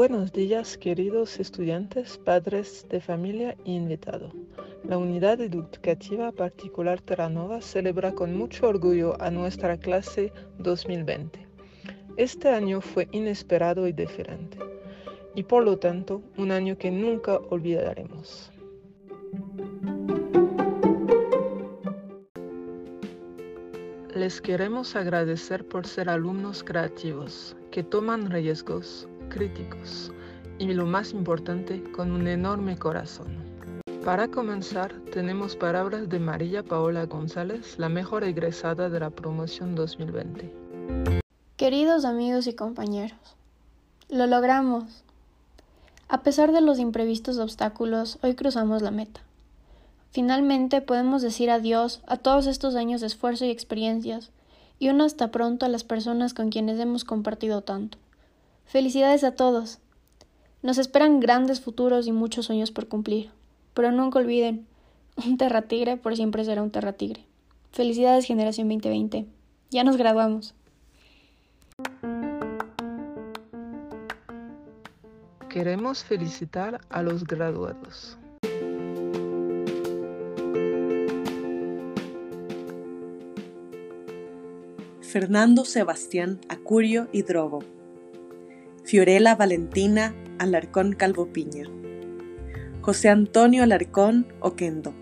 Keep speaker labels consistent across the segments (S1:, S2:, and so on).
S1: Buenos días, queridos estudiantes, padres de familia e invitado. La Unidad Educativa Particular Terranova celebra con mucho orgullo a nuestra clase 2020. Este año fue inesperado y diferente, y por lo tanto un año que nunca olvidaremos. Les queremos agradecer por ser alumnos creativos, que toman riesgos, críticos y lo más importante, con un enorme corazón. Para comenzar, tenemos palabras de María Paola González, la mejor egresada de la promoción 2020.
S2: Queridos amigos y compañeros, lo logramos. A pesar de los imprevistos obstáculos, hoy cruzamos la meta. Finalmente podemos decir adiós a todos estos años de esfuerzo y experiencias, y un hasta pronto a las personas con quienes hemos compartido tanto. Felicidades a todos. Nos esperan grandes futuros y muchos sueños por cumplir. Pero nunca olviden, un terratigre por siempre será un terratigre. Felicidades Generación 2020. Ya nos graduamos.
S1: Queremos felicitar a los graduados.
S3: Fernando Sebastián Acurio y Drogo. Fiorella Valentina Alarcón Calvopiña, José Antonio Alarcón Oquendo,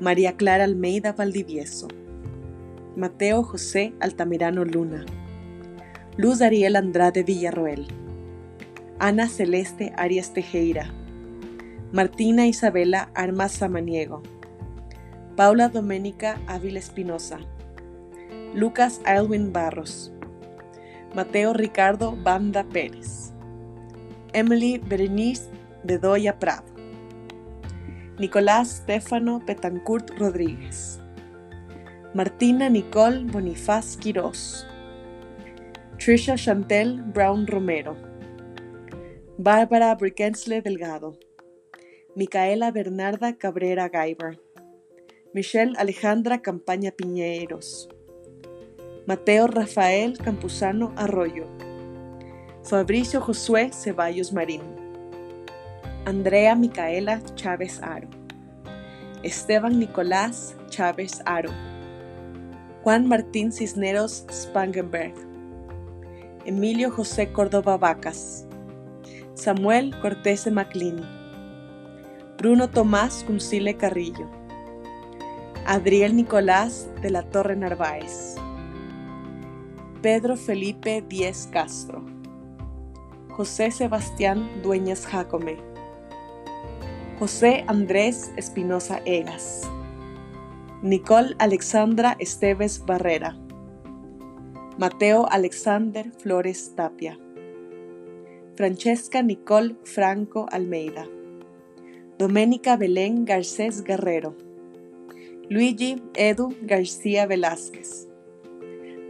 S3: María Clara Almeida Valdivieso, Mateo José Altamirano Luna, Luz Ariel Andrade Villarroel, Ana Celeste Arias Tejeira, Martina Isabela Armas Samaniego, Paula Doménica Ávila Espinosa, Lucas Alwin Barros, Mateo Ricardo Banda Pérez, Emily Berenice Bedoya Prado, Nicolás Stefano Petancourt Rodríguez, Martina Nicole Bonifaz Quirós, Trisha Chantel Brown Romero, Bárbara Brickensle Delgado, Micaela Bernarda Cabrera Gaiber, Michelle Alejandra Campaña Piñeros, Mateo Rafael Campuzano Arroyo, Fabricio Josué Ceballos Marín, Andrea Micaela Chávez Aro, Esteban Nicolás Chávez Aro, Juan Martín Cisneros Spangenberg, Emilio José Córdoba Vacas, Samuel Cortese Maclin, Bruno Tomás Cuncile Carrillo, Adriel Nicolás de la Torre Narváez, Pedro Felipe Díez Castro, José Sebastián Dueñas Jacome, José Andrés Espinosa Egas, Nicole Alexandra Esteves Barrera, Mateo Alexander Flores Tapia, Francesca Nicole Franco Almeida, Doménica Belén Garcés Guerrero, Luigi Edu García Velázquez,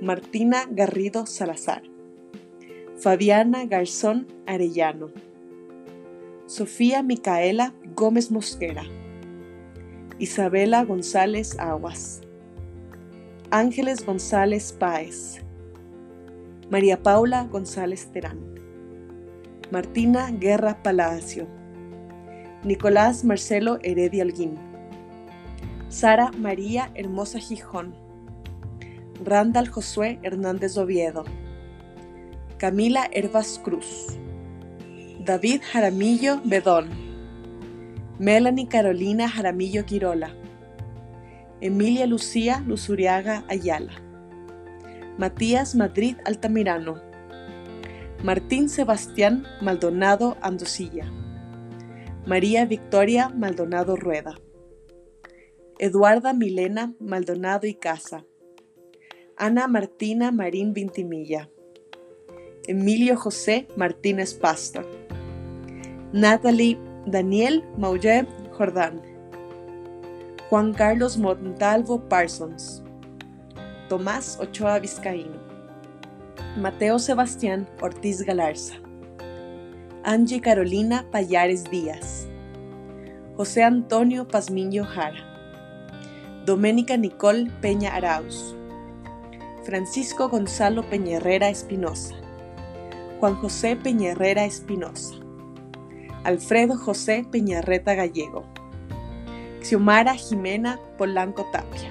S3: Martina Garrido Salazar, Fabiana Garzón Arellano, Sofía Micaela Gómez Mosquera, Isabela González Aguas, Ángeles González Páez, María Paula González Terán, Martina Guerra Palacio, Nicolás Marcelo Heredia Alguín, Sara María Hermosa Gijón, Randall Josué Hernández Oviedo, Camila Hervas Cruz, David Jaramillo Bedón, Melanie Carolina Jaramillo Quirola, Emilia Lucía Luzuriaga Ayala, Matías Madrid Altamirano, Martín Sebastián Maldonado Andosilla, María Victoria Maldonado Rueda, Eduarda Milena Maldonado y Casa, Ana Martina Marín Vintimilla, Emilio José Martínez Pasta, Natalie Daniel Maulle Jordán, Juan Carlos Montalvo Parsons, Tomás Ochoa Vizcaíno, Mateo Sebastián Ortiz Galarza, Angie Carolina Payares Díaz, José Antonio Pazmiño Jara, Doménica Nicole Peña Arauz, Francisco Gonzalo Peñerrera Espinosa, Juan José Peñarrera Espinosa, Alfredo José Peñarreta Gallego, Xiomara Jimena Polanco Tapia,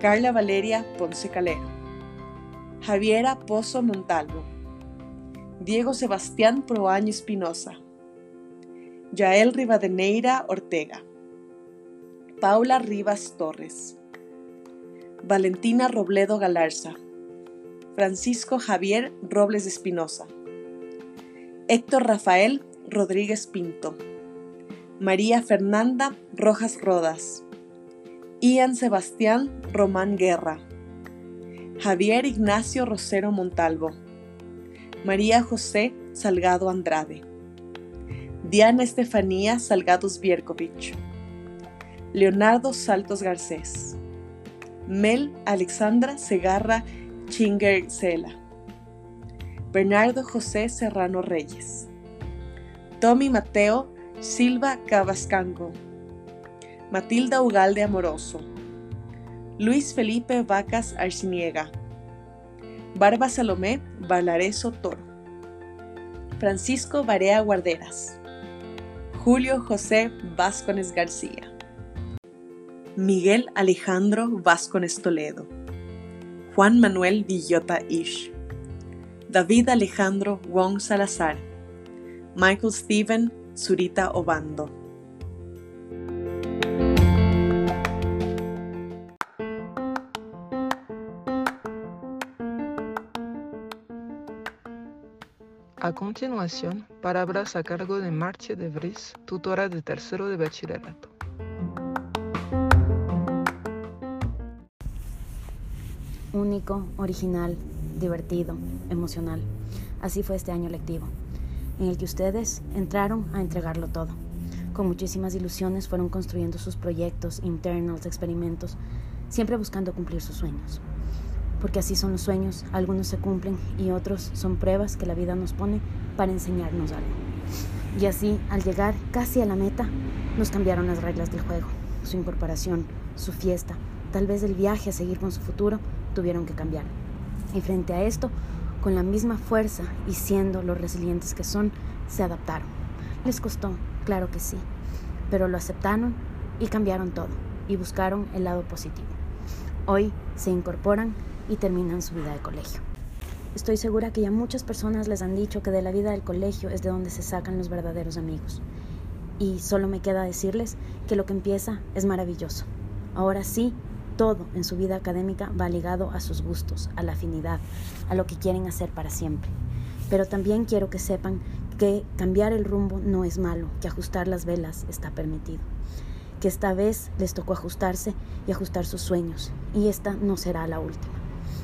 S3: Carla Valeria Ponce Calero, Javiera Pozo Montalvo, Diego Sebastián Proaño Espinosa, Yael Rivadeneira Ortega, Paula Rivas Torres, Valentina Robledo Galarza, Francisco Javier Robles Espinosa, Héctor Rafael Rodríguez Pinto, María Fernanda Rojas Rodas, Ian Sebastián Román Guerra, Javier Ignacio Rosero Montalvo, María José Salgado Andrade, Diana Estefanía Salgados Vierkovich, Leonardo Saltos Garcés, Mel Alexandra Segarra Chingercela, Bernardo José Serrano Reyes, Tommy Mateo Silva Cabascango, Matilda Ugalde Amoroso, Luis Felipe Vacas Arciniega, Barba Salomé Valareso Toro, Francisco Barea Guarderas, Julio José Vázquez García, Miguel Alejandro Vázquez Toledo, Juan Manuel Villota Ish, David Alejandro Wong Salazar, Michael Steven Zurita Obando.
S1: A continuación, palabras a cargo de Marche de Vries, tutora de tercero de bachillerato.
S4: Único, original, divertido, emocional. Así fue este año lectivo, en el que ustedes entraron a entregarlo todo. Con muchísimas ilusiones fueron construyendo sus proyectos, internos, experimentos, siempre buscando cumplir sus sueños. Porque así son los sueños, algunos se cumplen y otros son pruebas que la vida nos pone para enseñarnos algo. Y así, al llegar casi a la meta, nos cambiaron las reglas del juego, su incorporación, su fiesta, tal vez el viaje a seguir con su futuro, tuvieron que cambiar. Y frente a esto, con la misma fuerza y siendo los resilientes que son, se adaptaron. Les costó, claro que sí, pero lo aceptaron y cambiaron todo y buscaron el lado positivo. Hoy se incorporan y terminan su vida de colegio. Estoy segura que ya muchas personas les han dicho que de la vida del colegio es de donde se sacan los verdaderos amigos. Y solo me queda decirles que lo que empieza es maravilloso. Ahora sí, todo en su vida académica va ligado a sus gustos, a la afinidad, a lo que quieren hacer para siempre. Pero también quiero que sepan que cambiar el rumbo no es malo, que ajustar las velas está permitido. Que esta vez les tocó ajustarse y ajustar sus sueños, y esta no será la última.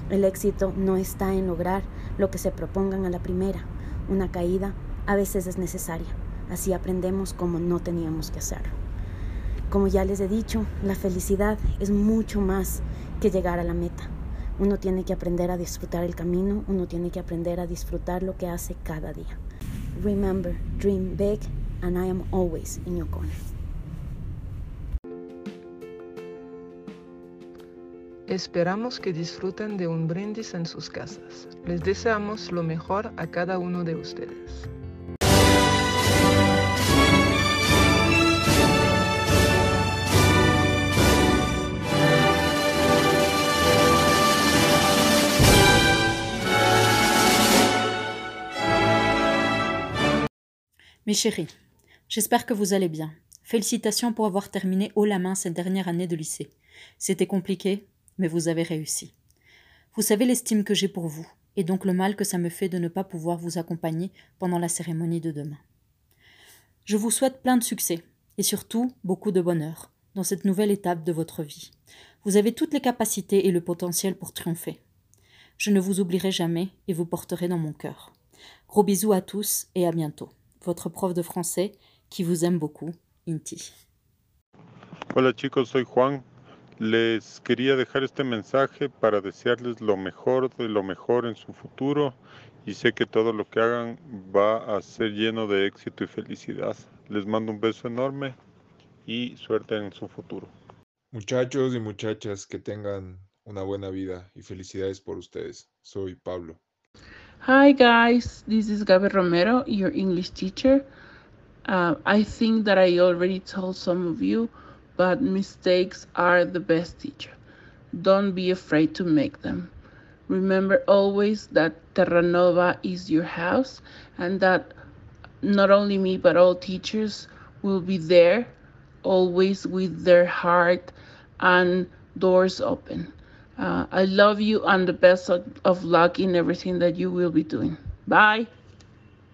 S4: El éxito no está en lograr lo que se propongan a la primera. Una caída a veces es necesaria. Así aprendemos como no teníamos que hacerlo. Como ya les he dicho, la felicidad es mucho más que llegar a la meta. Uno tiene que aprender a disfrutar el camino, uno tiene que aprender a disfrutar lo que hace cada día. Remember, dream big, and I am always in your corner.
S1: Esperamos que disfruten de un brindis en sus casas. Les deseamos lo mejor a cada uno de ustedes.
S5: Mes chéris, j'espère que vous allez bien. Félicitations pour avoir terminé haut la main cette dernière année de lycée. C'était compliqué, mais vous avez réussi. Vous savez l'estime que j'ai pour vous, et donc le mal que ça me fait de ne pas pouvoir vous accompagner pendant la cérémonie de demain. Je vous souhaite plein de succès, et surtout beaucoup de bonheur, dans cette nouvelle étape de votre vie. Vous avez toutes les capacités et le potentiel pour triompher. Je ne vous oublierai jamais et vous porterai dans mon cœur. Gros bisous à tous et à bientôt. Votre prof de français qui vous aime beaucoup, Inti.
S6: Hola chicos, soy Juan. Les quería dejar este mensaje para desearles lo mejor de lo mejor en su futuro y sé que todo lo que hagan va a ser lleno de éxito y felicidad. Les mando un beso enorme y suerte en su futuro.
S7: Muchachos y muchachas que tengan una buena vida y felicidades por ustedes. Soy Pablo. Hi guys, this is Gabi Romero, your English teacher. Uh, I think that I already told some of you, but mistakes are the best teacher. Don't be afraid to make them. Remember always that Terranova is your house and that not only me, but all teachers will be there always with their heart and doors open. Uh, I love you and the best of, of luck in everything that you will be doing. Bye.